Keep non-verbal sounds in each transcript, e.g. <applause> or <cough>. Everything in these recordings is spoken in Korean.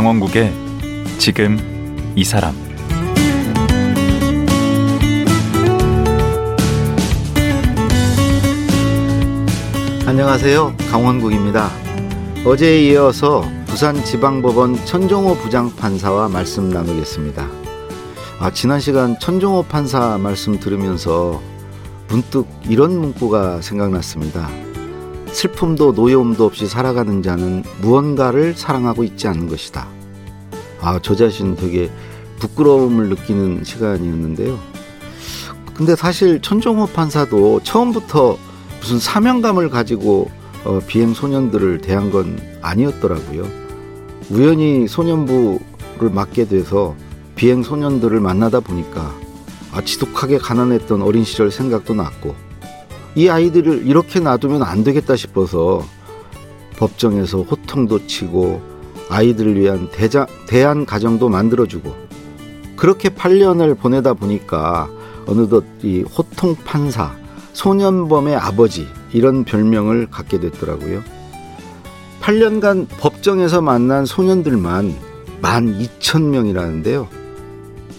강원국의 지금 이 사람 안녕하세요. 강원국입니다. 어제에 이어서 부산지방법원 천종호 부장판사와 말씀 나누겠습니다. 아, 지난 시간 천종호 판사 말씀 들으면서 문득 이런 문구가 생각났습니다. 슬픔도 노여움도 없이 살아가는 자는 무언가를 사랑하고 있지 않는 것이다. 아, 저 자신 되게 부끄러움을 느끼는 시간이었는데요. 근데 사실 천종호 판사도 처음부터 무슨 사명감을 가지고 어, 비행 소년들을 대한 건 아니었더라고요. 우연히 소년부를 맡게 돼서 비행 소년들을 만나다 보니까 아, 지독하게 가난했던 어린 시절 생각도 났고 이 아이들을 이렇게 놔두면 안 되겠다 싶어서 법정에서 호통도 치고 아이들을 위한 대자, 대안 가정도 만들어주고 그렇게 8년을 보내다 보니까 어느덧 이 호통 판사, 소년범의 아버지 이런 별명을 갖게 됐더라고요. 8년간 법정에서 만난 소년들만 12,000명이라는데요.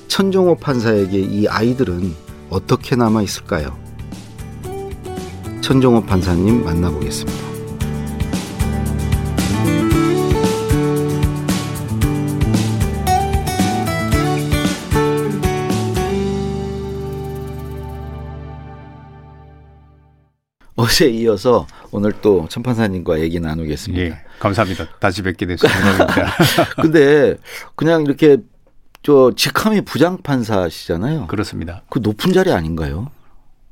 천종호 판사에게 이 아이들은 어떻게 남아 있을까요? 천종호 판사님 만나보겠습니다. 어제 이어서 오늘 또 천판사님과 얘기 나누겠습니다. 예, 감사합니다. 다시 뵙게 돼서 영광입니다. <laughs> 근데 그냥 이렇게 저 직함이 부장판사시잖아요. 그렇습니다. 그 높은 자리 아닌가요?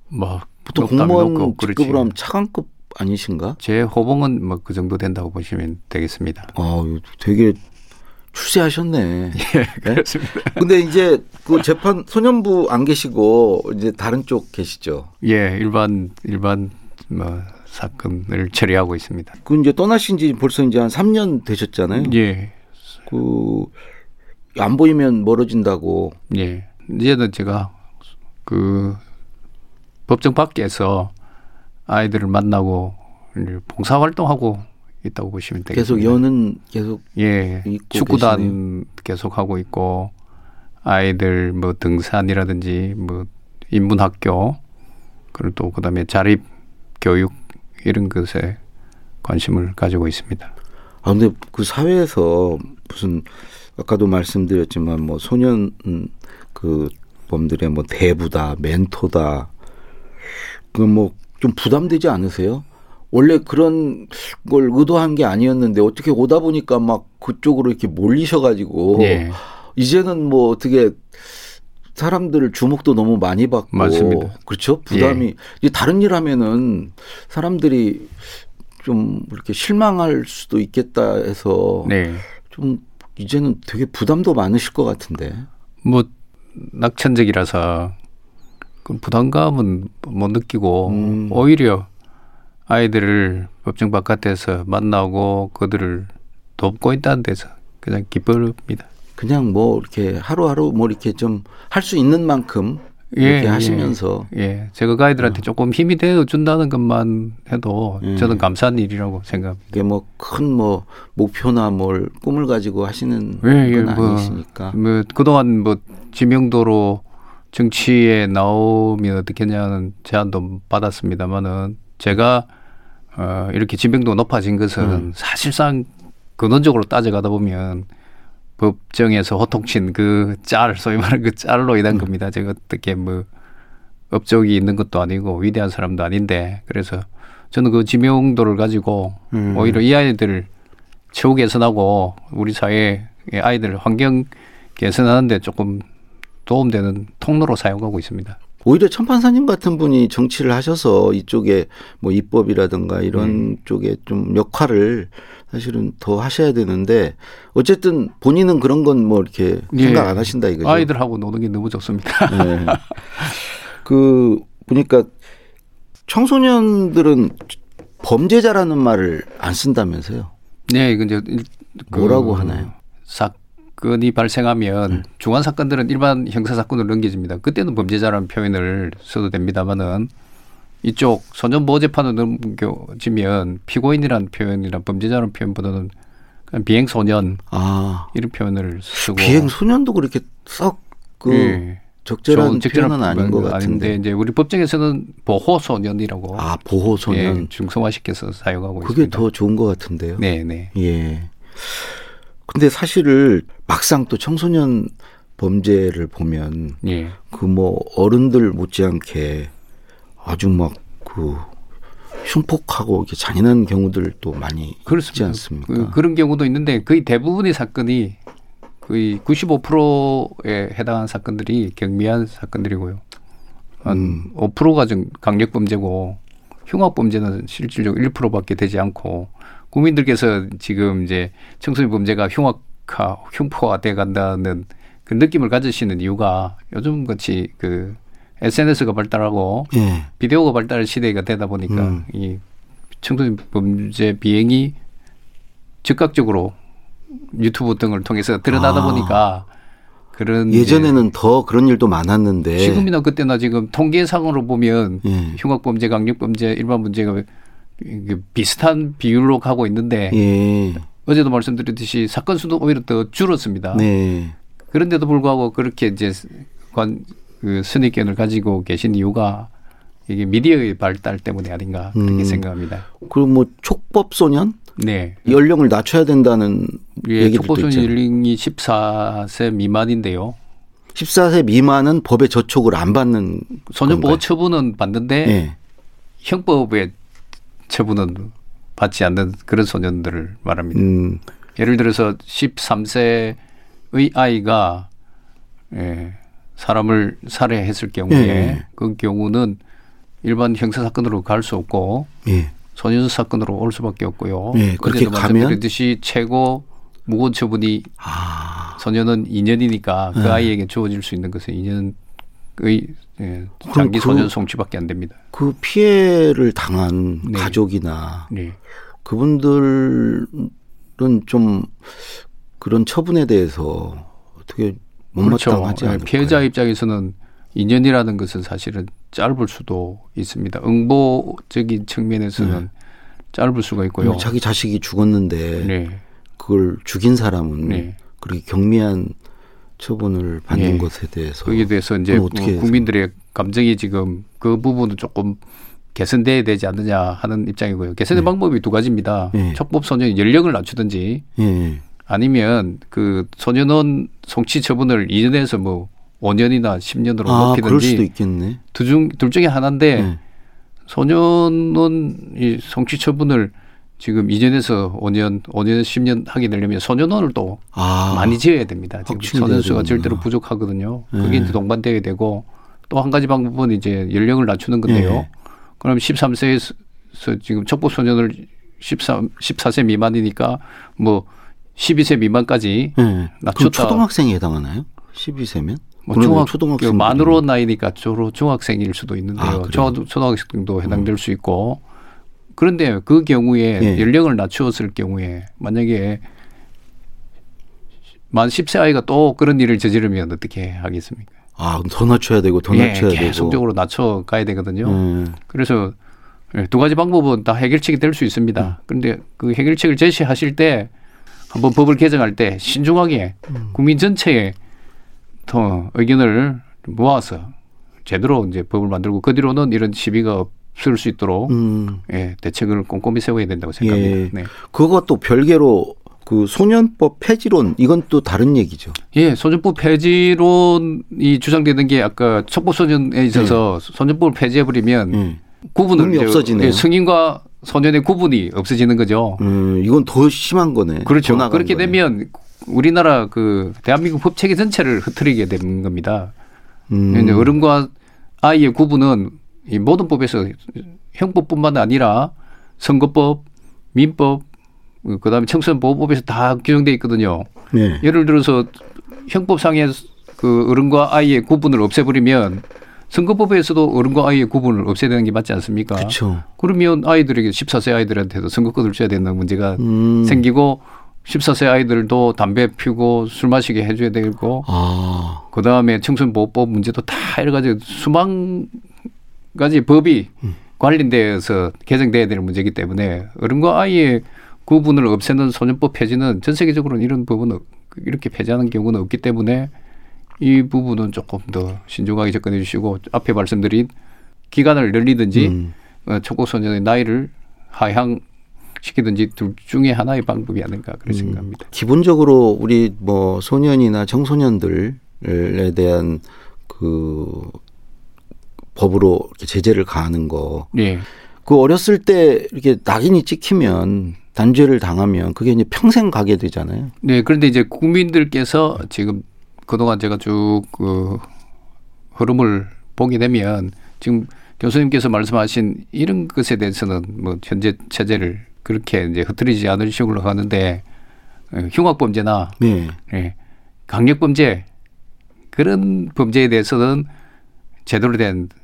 뭐 보통 공무원 직급으로 하면 차관급 아니신가? 제 호봉은 뭐 그 정도 된다고 보시면 되겠습니다. 아, 되게 출세하셨네. <laughs> 예, 그렇습니다. 네? 근데 이제 그 재판 소년부 안 계시고 이제 다른 쪽 계시죠? 예, 일반 일반 뭐 사건을 처리하고 있습니다. 그 이제 떠나신 지 벌써 이제 한 3년 되셨잖아요. 예. 그 안 보이면 멀어진다고. 예. 이제는 제가 그 법정 밖에서 아이들을 만나고 봉사 활동하고 있다고 보시면 되겠습니다. 계속 여는 계속 예 축구단 계시네요. 계속 하고 있고 아이들 뭐 등산이라든지 뭐 인문학교 그리고 또 그다음에 자립 교육 이런 것에 관심을 가지고 있습니다. 아 근데 그 사회에서 무슨 아까도 말씀드렸지만 뭐 소년 그 범들의 뭐 대부다 멘토다 그 뭐 좀 부담되지 않으세요? 원래 그런 걸 의도한 게 아니었는데 어떻게 오다 보니까 막 그쪽으로 이렇게 몰리셔가지고 네. 이제는 뭐 어떻게 사람들 주목도 너무 많이 받고 맞습니다. 그렇죠 부담이 예. 다른 일 하면은 사람들이 좀 이렇게 실망할 수도 있겠다 해서 네. 좀 이제는 되게 부담도 많으실 것 같은데 뭐 낙천적이라서 그 부담감은 못 느끼고 음. 오히려 아이들을 법정 바깥에서 만나고 그들을 돕고 있다는 데서 그냥 기쁩니다. 그냥 뭐 이렇게 하루하루 뭐 이렇게 좀 할 수 있는 만큼 이렇게 예, 하시면서 예, 예. 제가 그 아이들한테 어. 조금 힘이 되어 준다는 것만 해도 예. 저는 감사한 일이라고 생각합니다. 이게 뭐 큰뭐 뭐 목표나 뭘 꿈을 가지고 하시는 예, 예, 건 뭐, 아니시니까. 뭐 그동안 뭐 지명도로 정치에 나오면 어떻겠냐는 제안도 받았습니다만은 제가 어 이렇게 지명도 높아진 것은 음. 사실상 근원적으로 따져가다 보면 법정에서 호통친 그 짤, 소위 말하는 그 짤로 인한 음. 겁니다. 제가 어떻게 뭐 업적이 있는 것도 아니고 위대한 사람도 아닌데 그래서 저는 그 지명도를 가지고 음. 오히려 이 아이들을 최후 개선하고 우리 사회의 아이들 환경 개선하는데 조금 도움되는 통로로 사용하고 있습니다. 오히려 천판사님 같은 분이 정치를 하셔서 이쪽에 뭐 입법이라든가 이런 음. 쪽에 좀 역할을 사실은 더 하셔야 되는데 어쨌든 본인은 그런 건 뭐 이렇게 예. 생각 안 하신다 이거죠. 아이들하고 노는 게 너무 좋습니다. 네. 그 보니까 청소년들은 범죄자라는 말을 안 쓴다면서요? 네, 이제 뭐라고 그 하나요? 사건이 발생하면 음. 중한 사건들은 일반 형사 사건으로 넘겨집니다. 그때는 범죄자라는 표현을 써도 됩니다만은 이쪽 소년 보호 재판으로 넘겨지면 피고인이라는 표현이나 범죄자라는 표현보다는 비행 소년 아 이런 표현을 쓰고 비행 소년도 그렇게 썩그 예. 적절한 좀 표현은 아닌 것 같은데. 이제 우리 법정에서는 보호 소년이라고 아 보호 소년 예, 중성화시켜서 사용하고 그게 있습니다. 더 좋은 것 같은데요. 네, 네. 예. 근데 사실을 막상 또 청소년 범죄를 보면 예. 그뭐 어른들 못지않게 아주 막 그 흉폭하고 이렇게 잔인한 경우들도 많이 있지 그렇습니다. 않습니까? 그, 그런 경우도 있는데 거의 대부분의 사건이 거의 95%에 해당하는 사건들이 경미한 사건들이고요. 한 음. 5%가 좀 강력 범죄고 흉악 범죄는 실질적으로 1%밖에 되지 않고 국민들께서 지금 이제 청소년 범죄가 흉악화, 흉포화돼 간다는 그 느낌을 가지시는 이유가 요즘 같이 그 SNS가 발달하고 예. 비디오가 발달 시대가 되다 보니까 음. 이 청소년 범죄 비행이 즉각적으로 유튜브 등을 통해서 드러나다 아. 보니까 그런 예전에는 더 그런 일도 많았는데 지금이나 그때나 지금 통계상으로 보면 예. 흉악 범죄, 강력 범죄, 일반 범죄가 비슷한 비율로 가고 있는데 예. 어제도 말씀드렸듯이 사건 수도 오히려 더 줄었습니다. 네. 그런데도 불구하고 그렇게 이제 관, 그 선입견을 가지고 계신 이유가 이게 미디어의 발달 때문에 아닌가 그렇게 음. 생각합니다. 그리고 뭐 촉법 소년 네. 연령을 낮춰야 된다는 예, 얘기들도 촉법 소년 있잖아요. 연령이 14세 미만인데요. 14세 미만은 법의 저촉을 안 받는 소년보호? 처분은 받는데 예. 형법의 처분은 받지 않는 그런 소년들을 말합니다. 음. 예를 들어서 13세의 아이가 예, 사람을 살해했을 경우에 예. 그 경우는 일반 형사 사건으로 갈 수 없고 예. 소년 사건으로 올 수밖에 없고요. 예, 그렇게 어제도 가면? 말씀드렸듯이 최고 무고 처분이 아. 소년은 2년이니까 그 네. 아이에게 주어질 수 있는 것은 2년의 예, 장기 그- 소년 송치밖에 안 됩니다. 그 피해를 당한 네. 가족이나 네. 그분들은 좀 그런 처분에 대해서 어떻게 못마땅하지 예, 않을까요? 피해자 입장에서는 2년이라는 것은 사실은 짧을 수도 있습니다. 응보적인 측면에서는 짧을 수가 있고요. 자기 자식이 죽었는데 네. 그걸 죽인 사람은 네. 그렇게 경미한 처분을 받는 네. 것에 대해서 거기에 대해서 이제 어떻게 뭐 국민들의 감정이 지금 그 부분은 조금 개선돼야 되지 않느냐 하는 입장이고요. 개선의 네. 방법이 두 가지입니다. 네. 촉법 소년 연령을 낮추든지 예. 아니면 그 소년원 송치 처분을 2년에서 뭐 5년이나 10년으로 아, 그럴 수도 높이든지 있겠네. 둘중 둘 중에 하나인데 네. 소년원 이 송치 처분을 지금 2년에서 5년, 5년, 10년 하게 되려면 소년원을 또 아, 많이 지어야 됩니다. 지금 확충이 소년 수가 돼야 절대로. 부족하거든요. 네. 그게 이제 동반되어야 되고 또 한 가지 방법은 이제 연령을 낮추는 건데요. 네. 그럼 13세에서 지금 촉법 소년을 13, 14세 미만이니까 뭐 12세 미만까지 예. 그럼 낮췄다. 초등학생에 해당하나요? 12세면? 뭐 중학, 초등학생 만으로 나이니까 주로 중학생일 수도 있는데요. 아? 음. 초, 초등학생도 해당될 수 있고. 그런데 그 경우에 예. 연령을 낮추었을 경우에 만약에 만 10세 아이가 또 그런 일을 저지르면 어떻게 하겠습니까? 아, 더 낮춰야 되고 더 예, 낮춰야 되고. 계속적으로 낮춰 가야 되거든요. 음. 그래서 예, 두 가지 방법은 다 해결책이 될수 음. 있습니다. 그런데 그 해결책을 제시하실 때 한번 법을 개정할 때 신중하게 음. 국민 전체의 더 의견을 모아서 제대로 이제 법을 만들고 그 뒤로는 이런 시비가 없을 수 있도록 음. 예, 대책을 꼼꼼히 세워야 된다고 생각합니다. 예. 네. 그것도 별개로 그 소년법 폐지론 이건 또 다른 얘기죠. 예, 소년법 폐지론이 주장되는 게 아까 촉법소년에 있어서 소년법을 폐지해 버리면 예. 구분을 의미 이제 없어지네요. 예, 성인과 소년의 구분이 없어지는 거죠. 음, 이건 더 심한 거네. 그렇죠. 그렇게 거네. 되면 우리나라 그 대한민국 법 체계 전체를 흐트리게 되는 겁니다. 음. 어른과 아이의 구분은 이 모든 법에서 형법뿐만 아니라 선거법, 민법, 그다음에 청소년보호법에서 다 규정돼 있거든요. 네. 예를 들어서 형법상의 그 어른과 아이의 구분을 없애버리면 선거법에서도 어른과 아이의 구분을 없애야 되는 게 맞지 않습니까? 그렇죠. 그러면 아이들에게 14세 아이들한테도 선거권을 줘야 되는 문제가 음. 생기고 14세 아이들도 담배 피우고 술 마시게 해줘야 되고 아. 그 다음에 청소년보호법 문제도 다 여러 가지 수만 가지 법이 관련돼서 개정돼야 되는 문제이기 때문에 어른과 아이의 그 부분을 없애는 소년법 폐지는 전 세계적으로는 이런 부분은 이렇게 폐지하는 경우는 없기 때문에 이 부분은 조금 더 신중하게 접근해 주시고 앞에 말씀드린 기간을 늘리든지 음. 어, 촉구 소년의 나이를 하향 시키든지 둘 중에 하나의 방법이 아닌가 그렇게 음. 생각합니다. 기본적으로 우리 뭐 소년이나 청소년들에 대한 그 법으로 이렇게 제재를 가하는 거. 예. 그 어렸을 때 이렇게 낙인이 찍히면 단죄를 당하면 그게 이제 평생 가게 되잖아요. 네, 그런데 이제 국민들께서 지금 그동안 제가 쭉 그 흐름을 보게 되면 지금 교수님께서 말씀하신 이런 것에 대해서는 뭐 현재 체제를 그렇게 이제 흐트리지 않을 식으로 하는데 어, 흉악범죄나 네. 예, 강력범죄 그런 범죄에 대해서는 제대로 된 예,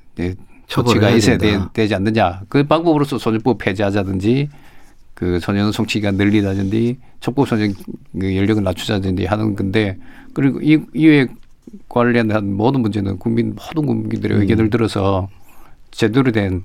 조치가 해야 있어야. 되, 지 않느냐. 그 방법으로서 소년법 폐지하자든지 그 소년 송치기가 늘리다든지 촉구 소년 그 연령을 낮추자든지 하는 건데 그리고 이 이에 관련한 모든 문제는 국민 모든 국민들의 음. 의견을 들어서 제대로 된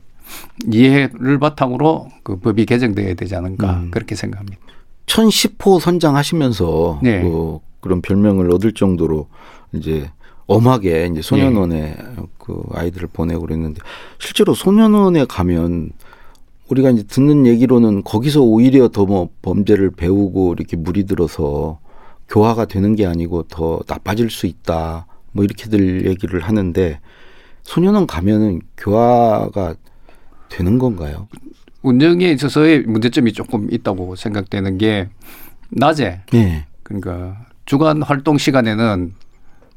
이해를 바탕으로 그 법이 개정돼야 되지 않은가 음. 그렇게 생각합니다. 1010호 선장하시면서 네. 그 그런 별명을 얻을 정도로 이제 엄하게 이제 소년원에 네. 그 아이들을 보내고 그랬는데 실제로 소년원에 가면 우리가 이제 듣는 얘기로는 거기서 오히려 더 뭐 범죄를 배우고 이렇게 물이 들어서 교화가 되는 게 아니고 더 나빠질 수 있다 뭐 이렇게들 얘기를 하는데 소년원 가면은 교화가 되는 건가요? 운영에 있어서의 문제점이 조금 있다고 생각되는 게 낮에 네. 그러니까 주간 활동 시간에는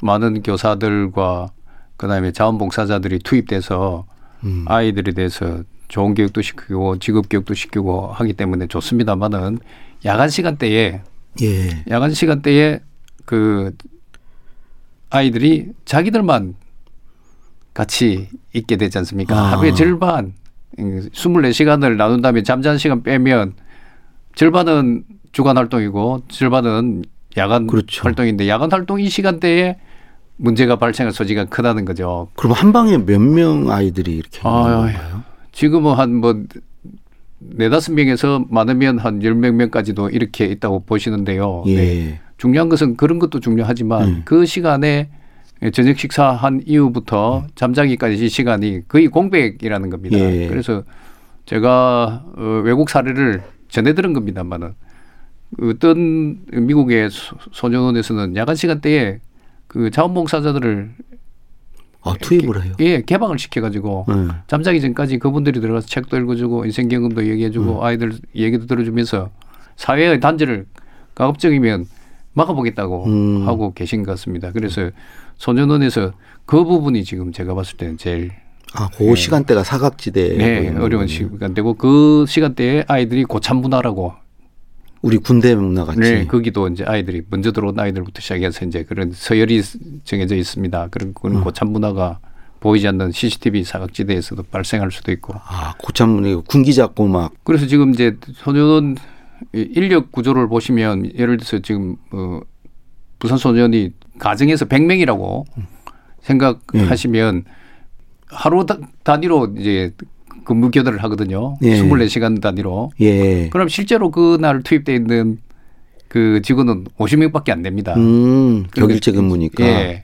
많은 교사들과 그다음에 자원봉사자들이 투입돼서 음. 아이들에 대해서 좋은 교육도 시키고 직업 교육도 시키고 하기 때문에 좋습니다만은 야간 시간대에 예. 야간 시간대에 그 아이들이 자기들만 같이 있게 되지 않습니까? 아. 하루에 절반 24시간을 나눈 다음에 잠자는 시간 빼면 절반은 주간 활동이고 절반은 야간 그렇죠. 활동인데 야간 활동 이 시간대에 문제가 발생할 소지가 크다는 거죠. 그럼 한 방에 몇 명 아이들이 이렇게 있는 아유, 건가요? 지금은 한뭐 네다섯 명에서 많으면 한 열몇 명까지도 이렇게 있다고 보시는데요. 예. 네. 중요한 것은 그런 것도 중요하지만 음. 그 시간에 저녁 식사한 이후부터 잠자기까지 시간이 거의 공백이라는 겁니다. 예. 그래서 제가 어, 외국 사례를 전해 들은 겁니다만은 어떤 미국의 소- 소년원에서는 야간 시간대에 그 자원봉사자들을 아, 투입을 해요. 예 개방을 시켜가지고 네. 잠자기 전까지 그분들이 들어가서 책도 읽어주고 인생 경험도 얘기해주고 음. 아이들 얘기도 들어주면서 사회의 단절을 가급적이면 막아보겠다고 음. 하고 계신 것 같습니다. 그래서 소년원에서 그 부분이 지금 제가 봤을 때는 제일 아, 그 시간대가 사각지대. 네, 어려운 시간대고 그 시간대에 아이들이 고참 문화라고 우리 군대 문화 같이. 네, 거기도 이제 아이들이 먼저 들어온 아이들부터 시작해서 이제 그런 서열이 정해져 있습니다. 그런 그런 음. 고참 문화가 보이지 않는 CCTV 사각지대에서도 발생할 수도 있고 아, 고참문이 군기 잡고 막. 그래서 지금 이제 소년원 이 인력 구조를 보시면 예를 들어서 지금 어 부산 소년이 가정에서 100명이라고 생각하시면 하루 다- 단위로 이제 근무 교대를 하거든요. 예. 24시간 단위로. 예. 그럼 실제로 그날 투입돼 있는 그 직원은 50명밖에 안 됩니다. 음, 그러니까 격일제 근무니까. 예.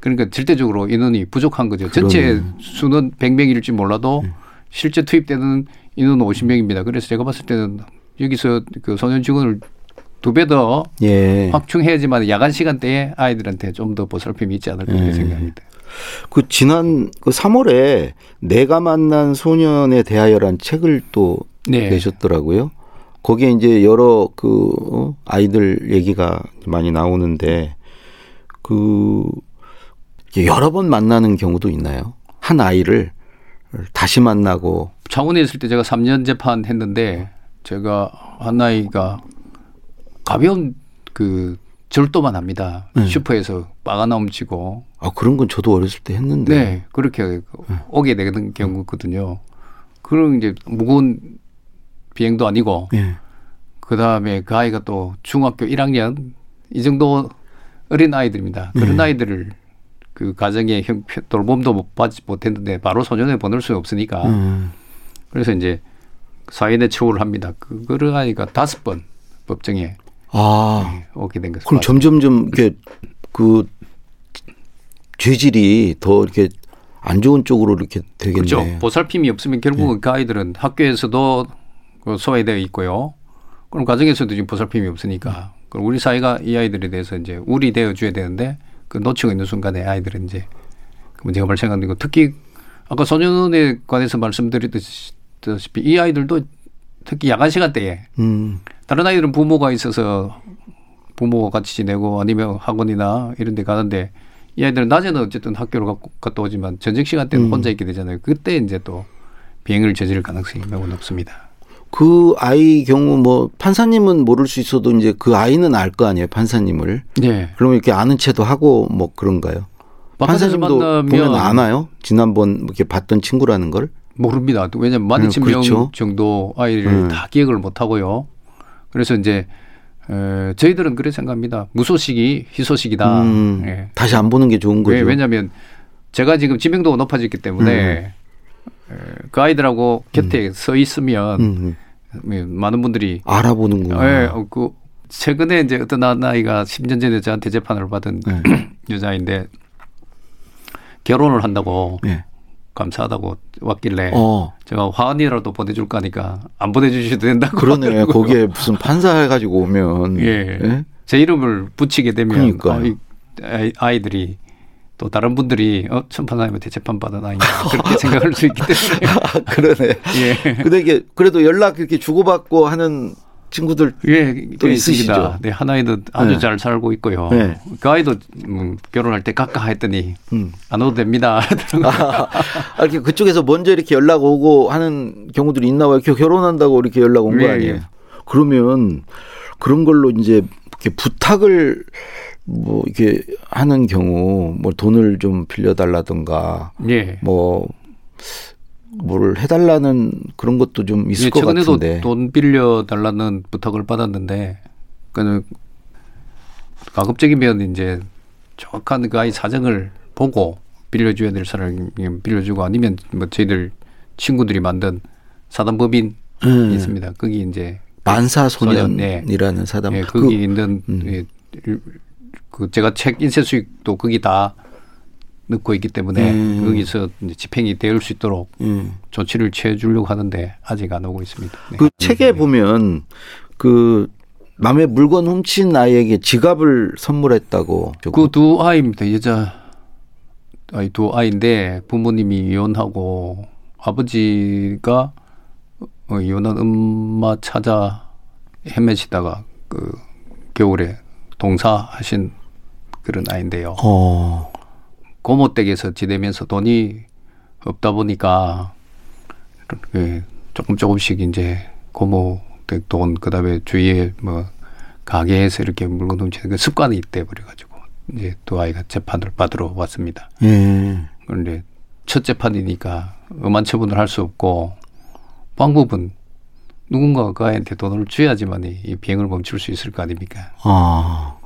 그러니까 절대적으로 인원이 부족한 거죠. 전체 그러네. 수는 100명일지 몰라도 실제 투입되는 인원은 50명입니다. 그래서 제가 봤을 때는 여기서 그 소년 직원을 두 배더 예. 확충해야지만 야간 시간대에 아이들한테 좀 더 보살핌이 있지 않을까 예. 생각합니다. 그 지난 그 3월에 내가 만난 소년에 대하여란 책을 또 네. 내셨더라고요. 거기에 이제 여러 그 어, 아이들 얘기가 많이 나오는데 그 여러 번 만나는 경우도 있나요? 한 아이를 다시 만나고 창원에 있을 때 제가 3년 재판 했는데 제가 한 아이가 가벼운 그 절도만 합니다. 네. 슈퍼에서 빠가 넘치고 아 그런 건 저도 어렸을 때 했는데 네, 그렇게 오게 되는 경우거든요. 그런 이제 무거운 비행도 아니고 예. 그 다음에 그 아이가 또 중학교 1학년 이 정도 어린 아이들입니다. 그런 네. 아이들을 그 가정의 형 돌봄도 못 받지 못했는데 바로 소년에 보낼 수 없으니까 음. 그래서 이제 사인의 처우를 합니다. 그거를 아이가 다섯 번 법정에 아, 오게 된 것을 그럼. 점점점 이렇게 그 죄질이 더 이렇게 안 좋은 쪽으로 이렇게 되겠네. 그렇죠. 보살핌이 없으면 결국은 그 아이들은 학교에서도 그 소외되어 있고요. 그럼 가정에서도 지금 보살핌이 없으니까 그럼 우리 사회가 이 아이들에 대해서 이제 우리 되어 줘야 되는데 그 놓치고 있는 순간에 아이들은 이제 그 문제가 발생하는 거 특히 아까 소년원에 관해서 말씀드렸다시피 이 아이들도 특히 야간 시간대에 음, 다른 아이들은 부모가 있어서 부모와 같이 지내고 아니면 학원이나 이런 데 가는데 이 아이들은 낮에는 어쨌든 학교를 가- 갔다 오지만 저녁 시간대는 음. 혼자 있게 되잖아요. 그때 이제 또 비행을 저지를 가능성이 매우 높습니다. 그 아이 경우 뭐 판사님은 모를 수 있어도 이제 그 아이는 알 거 아니에요, 판사님을. 네. 그러면 이렇게 아는 체도 하고 뭐 그런가요? 바깥에서 판사님도 보면 아나요? 지난번 이렇게 봤던 친구라는 걸? 모릅니다. 왜냐하면 만 음, 이천 명 그렇죠. 정도 아이를 음. 다 기억을 못 하고요. 그래서 이제 에, 저희들은 그렇게 생각합니다. 무소식이 희소식이다. 음, 예. 다시 안 보는 게 좋은 거죠. 왜, 왜냐하면 제가 지금 지명도가 높아졌기 때문에 에, 그 아이들하고 곁에 서 있으면 음, 예, 많은 분들이 알아보는구나. 예, 어, 그 최근에 이제 어떤 한 아이가 10년 전에 저한테 재판을 받은 네. <clears throat> 여자인데 결혼을 한다고 네. 감사하다고 왔길래 어, 제가 화환이라도 보내줄 거니까 안 보내주셔도 된다고 그러네. 하더라고요. 거기에 무슨 판사 해가지고 오면. 예. 예? 제 이름을 붙이게 되면 그러니까요. 어, 아이- 아이들이 또 다른 분들이 어 천판사님한테 재판 받은 아이가 그렇게 생각할 수 있기 때문에 <laughs> 아, 그러네. 예. 근데 이게 그래도 연락 이렇게 주고받고 하는 친구들 예, 또꽤 있으시죠? 네, 한 아이도 아주 네. 잘 살고 있고요. 네. 그 아이도 음, 결혼할 때 깎아 했더니 음. 안 오도 됩니다. <laughs> 하더라고요. 아, 이렇게 그쪽에서 먼저 이렇게 연락 오고 하는 경우들이 있나 봐요. 이렇게 결혼한다고 이렇게 연락 온거 예, 아니에요. 예. 그러면 그런 걸로 이제 이렇게 부탁을 뭐 이렇게 하는 경우 뭐 돈을 좀 빌려달라든가 예. 뭐 뭘 해달라는 그런 것도 좀 있을 예, 것 최근에도 같은데. 돈 빌려 달라는 부탁을 받았는데 그는 가급적이면 이제 정확한 그 아이 사정을 보고 빌려줘야 될 사람이면 빌려주고 아니면 뭐 저희들 친구들이 만든 사단법인 음. 이 있습니다. 거기 이제 만사소년이라는. 예, 그, 거기 있는 음. 예, 일- 그 제가 책 인쇄 수익도 거기 다 넣고 있기 때문에 음. 거기서 이제 집행이 될 수 있도록 음. 조치를 취해 주려고 하는데 아직 안 오고 있습니다. 네. 그 책에 보면 그 남의 물건 훔친 아이에게 지갑을 선물했다고. 그 두 아이입니다. 여자 아이 두 아이인데 부모님이 이혼하고 아버지가 어, 이혼한 엄마 찾아 헤매시다가 그 겨울에 동사하신 그런 아이인데요. 어. 고모 댁에서 지내면서 돈이 없다 보니까 그 조금 조금씩 이제 고모 댁 돈 그다음에 주위에 뭐 가게에서 이렇게 물건 훔치는 그 습관이 돼 버려가지고 이제 두 아이가 재판을 받으러 왔습니다. 예. 그런데 첫 재판이니까 엄한 처분을 할 수 없고 방법은 누군가가 그 아이한테 돈을 줘야지만 이- 이 비행을 멈출 수 있을 거 아닙니까? 아.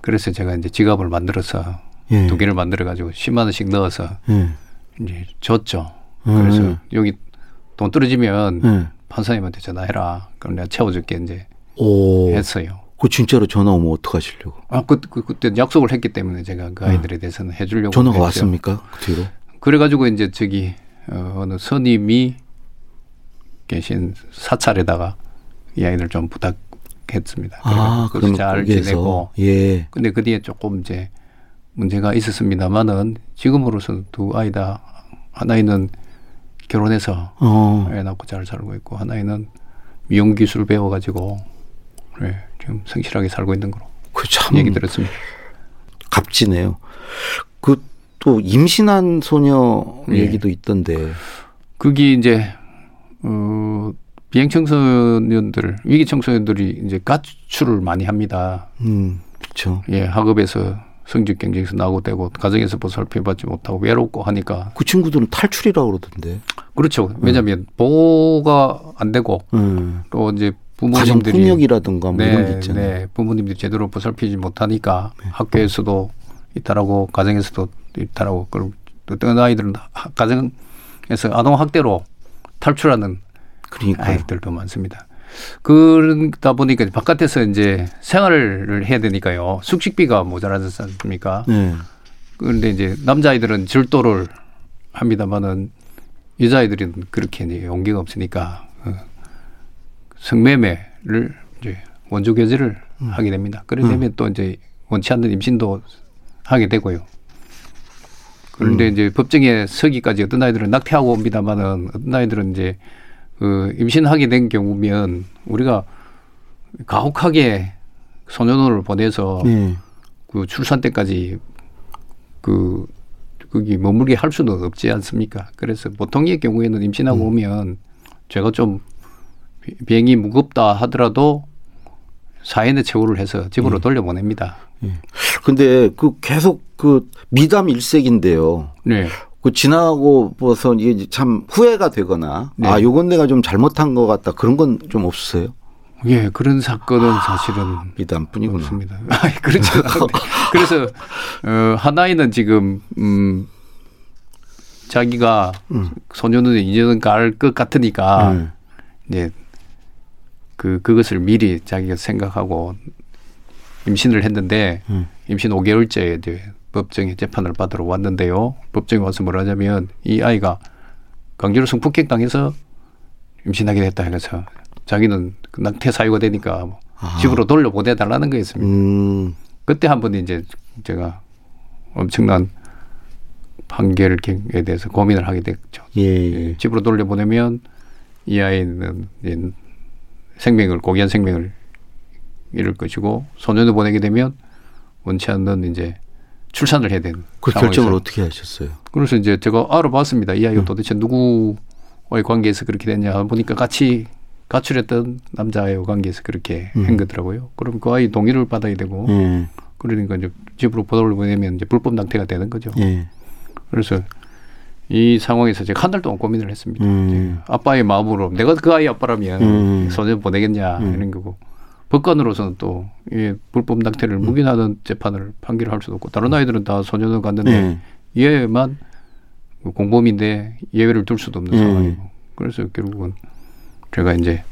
그래서 제가 이제 지갑을 만들어서 예. 두 개를 만들어 가지고 10만 원씩 넣어서 예. 이제 줬죠. 그래서 음. 여기 돈 떨어지면 예. 판사님한테 전화해라. 그럼 내가 채워줄게 이제 오. 했어요. 그 진짜로 전화 오면 어떡하시려고? 아, 그, 그, 그때 약속을 했기 때문에 제가 그 아이들에 대해서는 해주려고. 음. 전화가 했죠. 왔습니까? 그 뒤로? 그래가지고 이제 저기, 어, 어느 선임이 계신 사찰에다가 이 아이들 좀 부탁했습니다. 아, 그래서 잘 지내고. 예. 근데 그 뒤에 조금 이제 문제가 있었습니다만은 지금으로서는 두 아이 다 하나이는 결혼해서 어. 애 낳고 잘 살고 있고 하나이는 미용 기술 배워가지고 네, 지금 성실하게 살고 있는 거로 그참 얘기 들었습니다. 값지네요. 그 또 임신한 소녀 예. 얘기도 있던데. 그게 이제 어 비행 청소년들 위기 청소년들이 이제 가출을 많이 합니다. 음. 그렇죠. 예, 학업에서 성적 경쟁에서 나고되고 가정에서 보살펴받지 못하고 외롭고 하니까 그 친구들은 탈출이라고 그러던데. 그렇죠. 왜냐하면 보호가 안 되고 음. 또 이제 부모님들이 폭력이라든가 뭐 이런 게 있잖아요. 네, 부모님들이 제대로 보살피지 못하니까 학교에서도 이탈하고 가정에서도 이탈하고 그리고 어떤 아이들은 하- 가정에서 아동 학대로 탈출하는 그러니까 아이들도 많습니다. 그러다 보니까 바깥에서 이제 생활을 해야 되니까요. 숙식비가 모자라지 않습니까? 네. 그런데 이제 남자아이들은 질도를 합니다만은 여자아이들은 그렇게 이제 용기가 없으니까 어, 성매매를 이제 원조 교제를 음. 하게 됩니다. 그러게 되면 또 이제 원치 않는 임신도 하게 되고요. 그런데 음. 이제 법정에 서기까지 어떤 아이들은 낙태하고 옵니다만은 어떤 아이들은 이제 그 임신하게 된 경우면 우리가 가혹하게 소년원을 보내서 네. 그 출산 때까지 그 거기 머물게 할 수는 없지 않습니까? 그래서 보통의 경우에는 임신하고 음. 오면 제가 좀 비- 비행이 무겁다 하더라도 사인의 최후를 해서 집으로 음. 돌려보냅니다. 근데 그 계속 그 미담 일색인데요. 네. 그 지나고 보서 이게 참 후회가 되거나 네. 아 요건 내가 좀 잘못한 것 같다 그런 건 좀 없으세요? 예, 그런 사건은 사실은 미담뿐이구나. 없습니다. <laughs> 아이, 그렇죠. <laughs> 그래서 어, 하나이는 지금 음 자기가 음. 소년은 인연은 갈것 같으니까 네. 이제 그 그것을 미리 자기가 생각하고 임신을 했는데 음. 임신 5개월째 이제 법정에 재판을 받으러 왔는데요. 법정에 와서 뭐라냐면 이 아이가 강제로 성폭행 당해서 임신하게 됐다 해서 자기는 그 낙태 사유가 되니까 뭐 아. 집으로 돌려 보내달라는 거였습니다. 음. 그때 한 번 이제 제가 엄청난 판결에 대해서 고민을 하게 됐죠. 예. 예. 집으로 돌려보내면 이 아이는 생명을 고귀한 생명을 잃을 것이고 소년을 보내게 되면 원치 않는 이제 출산을 해야 되는 그 상황에서. 결정을 어떻게 하셨어요? 그래서 이제 제가 알아봤습니다. 이 아이가 도대체 누구와의 관계에서 그렇게 됐냐 보니까 같이 가출했던 남자와의 관계에서 그렇게 음. 한 거더라고요. 그럼 그 아이 동의를 받아야 되고 예. 그러니까 이제 집으로 보도를 보내면 이제 불법 낙태가 되는 거죠. 예. 그래서 이 상황에서 제가 한 달 동안 고민을 했습니다. 음. 아빠의 마음으로 내가 그 아이 아빠라면 음. 소년 보내겠냐 음. 이런 거고 법관으로서는 또이 불법 낙태를 묵인하는 재판을 판결할 수도 없고 다른 아이들은 다 소년을 갔는데 예. 얘만 공범인데 예외를 둘 수도 없는 음. 상황이고 그래서 결국은 제가 이제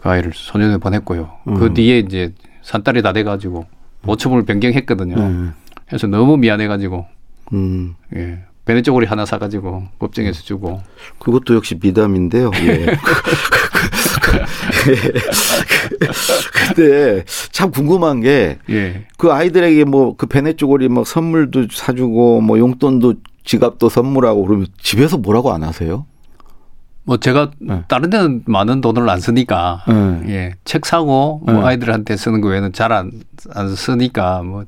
그 아이를 소년에 보냈고요. 음. 그 뒤에 이제 산딸이 다 돼가지고 보첨을 변경했거든요. 예. 그래서 너무 미안해가지고 음. 예. 베네 쪼고리 하나 사가지고 법정에서 주고 그것도 역시 미담인데요. 예. <laughs> 근데 참 궁금한 게그 예. 아이들에게 뭐 그 베네 쪼고리 뭐 선물도 사주고 뭐 용돈도 지갑도 선물하고 그러면 집에서 뭐라고 안 하세요? 뭐 제가 네. 다른 데는 많은 돈을 안 쓰니까 네. 예. 책 사고 뭐 네. 아이들한테 쓰는 거 외에는 잘 안 안 쓰니까 뭐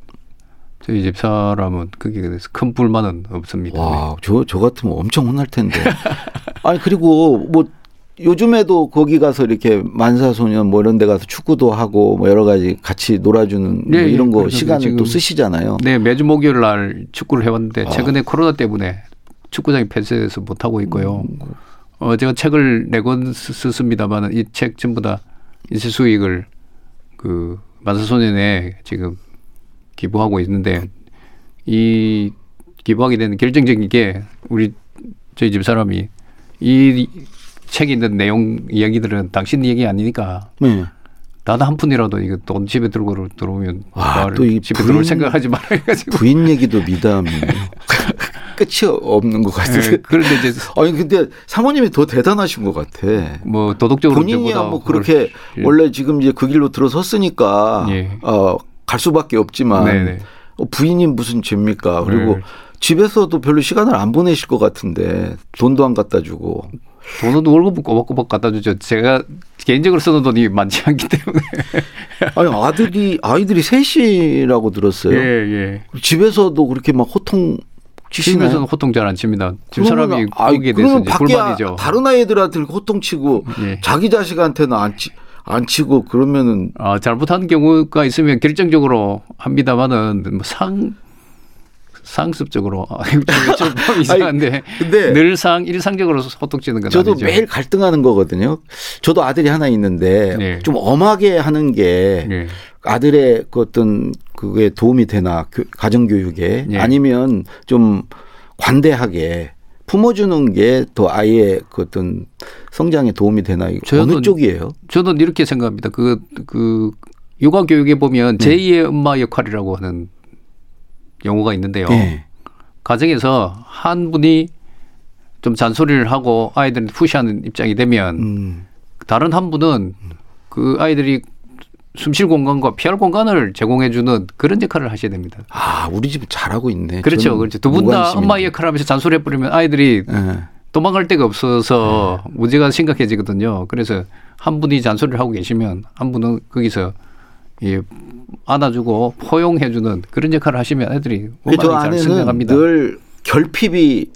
저희 집 사람은 거기에 대해서 큰 불만은 없습니다. 와, 저, 저 같으면 엄청 혼날 텐데. <laughs> 아니, 그리고 뭐 요즘에도 거기 가서 이렇게 만사소년 뭐 이런 데 가서 축구도 하고 뭐 여러 가지 같이 놀아주는 뭐 예, 예. 이런 거 그래서 시간을 또 쓰시잖아요. 네, 매주 목요일 날 축구를 해왔는데 아. 최근에 코로나 때문에 축구장이 폐쇄돼서 못 하고 있고요. 어, 제가 책을 네 권 썼습니다만 이 책 전부 다 인쇄 수익을 그 만사소년에 지금 기부하고 있는데 이 기부하게 되는 결정적인 게 우리 저희 집 사람이 이 책에 있는 내용 이야기들은 당신 얘기 아니니까 네. 나도 한 푼이라도 이거 돈 집에 들고 들어오면 와, 또 이 집에 들어올 부인- 생각하지 말아 해가지고 부인 얘기도 미담이에요. <laughs> 끝이 없는 것 같은데. 네, 그런데 이제 아니 근데 사모님이 더 대단하신 것 같아. 뭐 도덕적으로 본인이야 뭐 그렇게 예. 원래 지금 이제 그 길로 들어섰으니까 예. 어, 갈 수밖에 없지만 네네. 어, 부인이 무슨 죄입니까? 그리고 네. 집에서도 별로 시간을 안 보내실 것 같은데 돈도 안 갖다 주고. 돈은 월급은 꼬박꼬박 갖다 주죠. 제가 개인적으로 쓰는 돈이 많지 않기 때문에. <laughs> 아니 아들이 아이들이 셋이라고 들었어요. 예, 예. 집에서도 그렇게 막 호통 치시나요? 집에서는 호통 잘 안 칩니다. 집 사람이 거기에 대해서 불만이죠. 다른 아이들한테 호통 치고 예. 자기 자식한테는 안, 치, 안 치고 그러면은 아, 잘못한 경우가 있으면 결정적으로 합니다만은 뭐 상 상습적으로 아, <laughs> 좀 <laughs> 이상한데 근데 늘상 일상적으로 호통치는 건 저도 아니죠. 매일 갈등하는 거거든요. 저도 아들이 하나 있는데 네. 좀 엄하게 하는 게 예. 아들의 그 어떤 그게 도움이 되나 교- 가정 교육에 예. 아니면 좀 관대하게 품어주는 게 더 아이의 그 어떤 성장에 도움이 되나요? 어느 저는- 쪽이에요? 저는 이렇게 생각합니다. 그, 그, 육아 교육에 보면 네. 제2의 엄마 역할이라고 하는 용어가 있는데요. 예. 가정에서 한 분이 좀 잔소리를 하고 아이들을 푸시하는 입장이 되면 음. 다른 한 분은 그 아이들이 숨쉴 공간과 피할 공간을 제공해주는 그런 역할을 하셔야 됩니다. 아, 우리 집 잘하고 있네. 그렇죠. 그렇죠. 두 분 다. 엄마 역할을 하면서 잔소리 해버리면 아이들이 예. 도망갈 데가 없어서 문제가 심각해지거든요. 그래서 한 분이 잔소리를 하고 계시면 한 분은 거기서 예, 안아주고 포용해주는 그런 역할을 하시면 애들이 근데 저 얼마나 잘 안에는 성장합니다. 늘 결핍이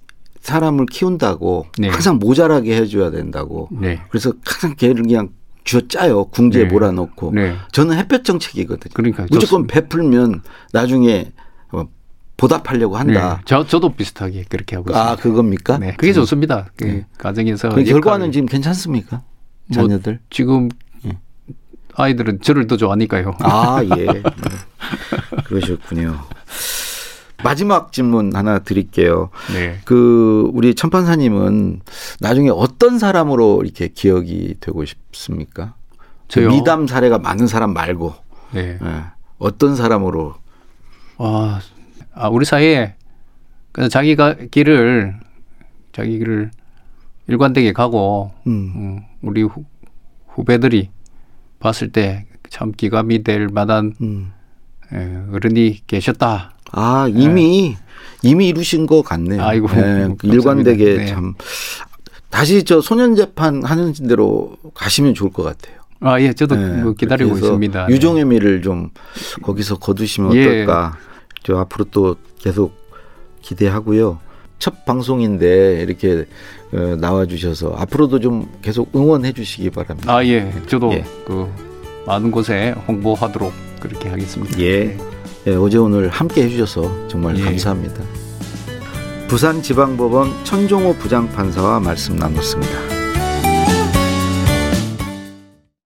사람을 키운다고 네. 항상 모자라게 해줘야 된다고. 네. 그래서 항상 걔를 그냥 쥐어짜요. 궁지에 네. 몰아넣고. 네. 저는 햇볕 정책이거든요. 그러니까 무조건 좋습니다. 베풀면 나중에 어, 보답하려고 한다. 네. 저, 저도 비슷하게 그렇게 하고 있습니다. 아 그겁니까? 네. 그게 좋습니다. 그 네. 가정에서 그 결과는 지금 괜찮습니까? 뭐 자녀들? 지금 예. 아이들은 저를 더 좋아하니까요. 아 예. 네. <laughs> 그러셨군요. 마지막 질문 하나 드릴게요. 네. 그 우리 천판사님은 나중에 어떤 사람으로 이렇게 기억이 되고 싶습니까? 그? 미담 사례가 많은 사람 말고 네. 예. 어떤 사람으로 와, 아, 우리 사회에 그래서 자기가 길을 자기 길을 일관되게 가고 음. 음, 우리 후, 후배들이 봤을 때 참 기감이 될 만한 음. 예, 어른이 계셨다. 아 이미 이미 이루신 것 같네요. 네. 아이고, 예, 감사합니다. 일관되게 네. 참 다시 저 소년 재판 하는 대로 가시면 좋을 것 같아요. 아, 예, 저도 네, 뭐 기다리고 있습니다. 네. 유종의 미를 좀 거기서 거두시면 예. 어떨까. 저 앞으로 또 계속 기대하고요. 첫 방송인데 이렇게 어, 나와 주셔서 앞으로도 좀 계속 응원해 주시기 바랍니다. 아, 예, 저도 예. 그 많은 곳에 홍보하도록 그렇게 하겠습니다. 예. 네. 예, 어제 오늘 함께 해주셔서 정말 예. 감사합니다. 부산지방법원 천종호 부장판사와 말씀 나눴습니다.